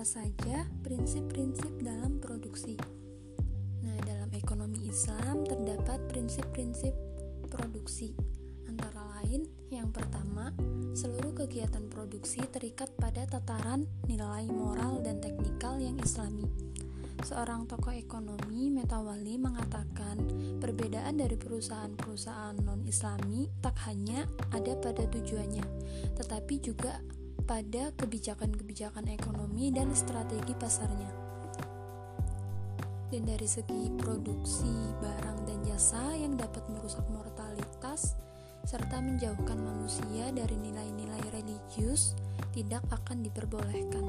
prinsip-prinsip dalam produksi. Nah, dalam ekonomi Islam terdapat prinsip-prinsip produksi. Antara lain, yang pertama, seluruh kegiatan produksi terikat pada tataran nilai moral dan teknikal yang islami. Seorang tokoh ekonomi, Metawali, mengatakan perbedaan dari perusahaan-perusahaan non-islami tak hanya ada pada tujuannya, tetapi juga pada kebijakan-kebijakan ekonomi dan strategi pasarnya. Dan dari segi produksi barang dan jasa yang dapat merusak mortalitas serta menjauhkan manusia dari nilai-nilai religius tidak akan diperbolehkan.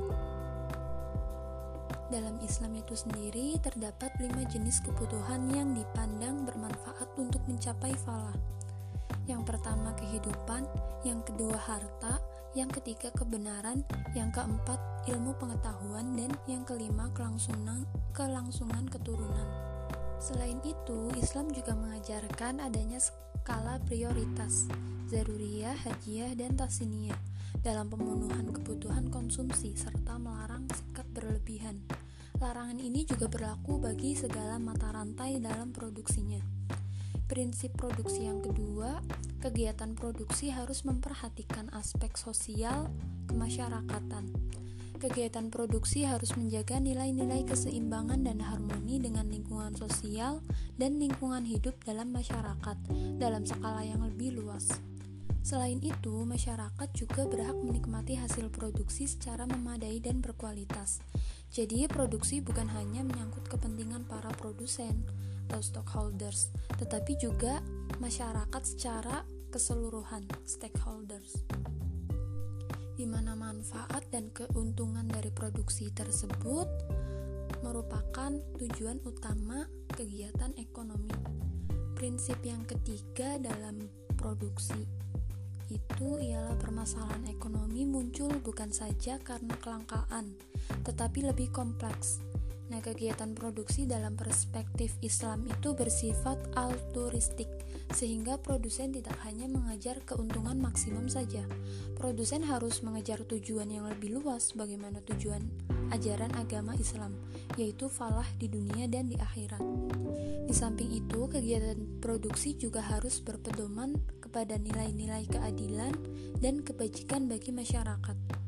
Dalam Islam itu sendiri terdapat lima jenis kebutuhan yang dipandang bermanfaat untuk mencapai falah. Yang pertama kehidupan, yang kedua harta, yang ketiga kebenaran, yang keempat ilmu pengetahuan, dan yang kelima kelangsungan, kelangsungan keturunan. Selain itu, Islam juga mengajarkan adanya skala prioritas, zaruriyah, hajiyah, dan tasiniyah dalam pemenuhan kebutuhan konsumsi serta melarang sikap berlebihan. Larangan ini juga berlaku bagi segala mata rantai dalam produksinya. Prinsip produksi yang kedua, kegiatan produksi harus memperhatikan aspek sosial kemasyarakatan. Kegiatan produksi harus menjaga nilai-nilai keseimbangan dan harmoni dengan lingkungan sosial dan lingkungan hidup dalam masyarakat dalam skala yang lebih luas. Selain itu, masyarakat juga berhak menikmati hasil produksi secara memadai dan berkualitas. Jadi, produksi bukan hanya menyangkut kepentingan para produsen atau stockholders, tetapi juga masyarakat secara keseluruhan, stakeholders. Di mana manfaat dan keuntungan dari produksi tersebut merupakan tujuan utama kegiatan ekonomi. Prinsip yang ketiga dalam produksi itu ialah permasalahan ekonomi muncul bukan saja karena kelangkaan, tetapi lebih kompleks. Nah, kegiatan produksi dalam perspektif Islam itu bersifat altruistik, sehingga produsen tidak hanya mengejar keuntungan maksimum saja. Produsen harus mengejar tujuan yang lebih luas, bagaimana tujuan ajaran agama Islam, yaitu falah di dunia dan di akhirat. Di samping itu, kegiatan produksi juga harus berpedoman kepada nilai-nilai keadilan dan kebajikan bagi masyarakat.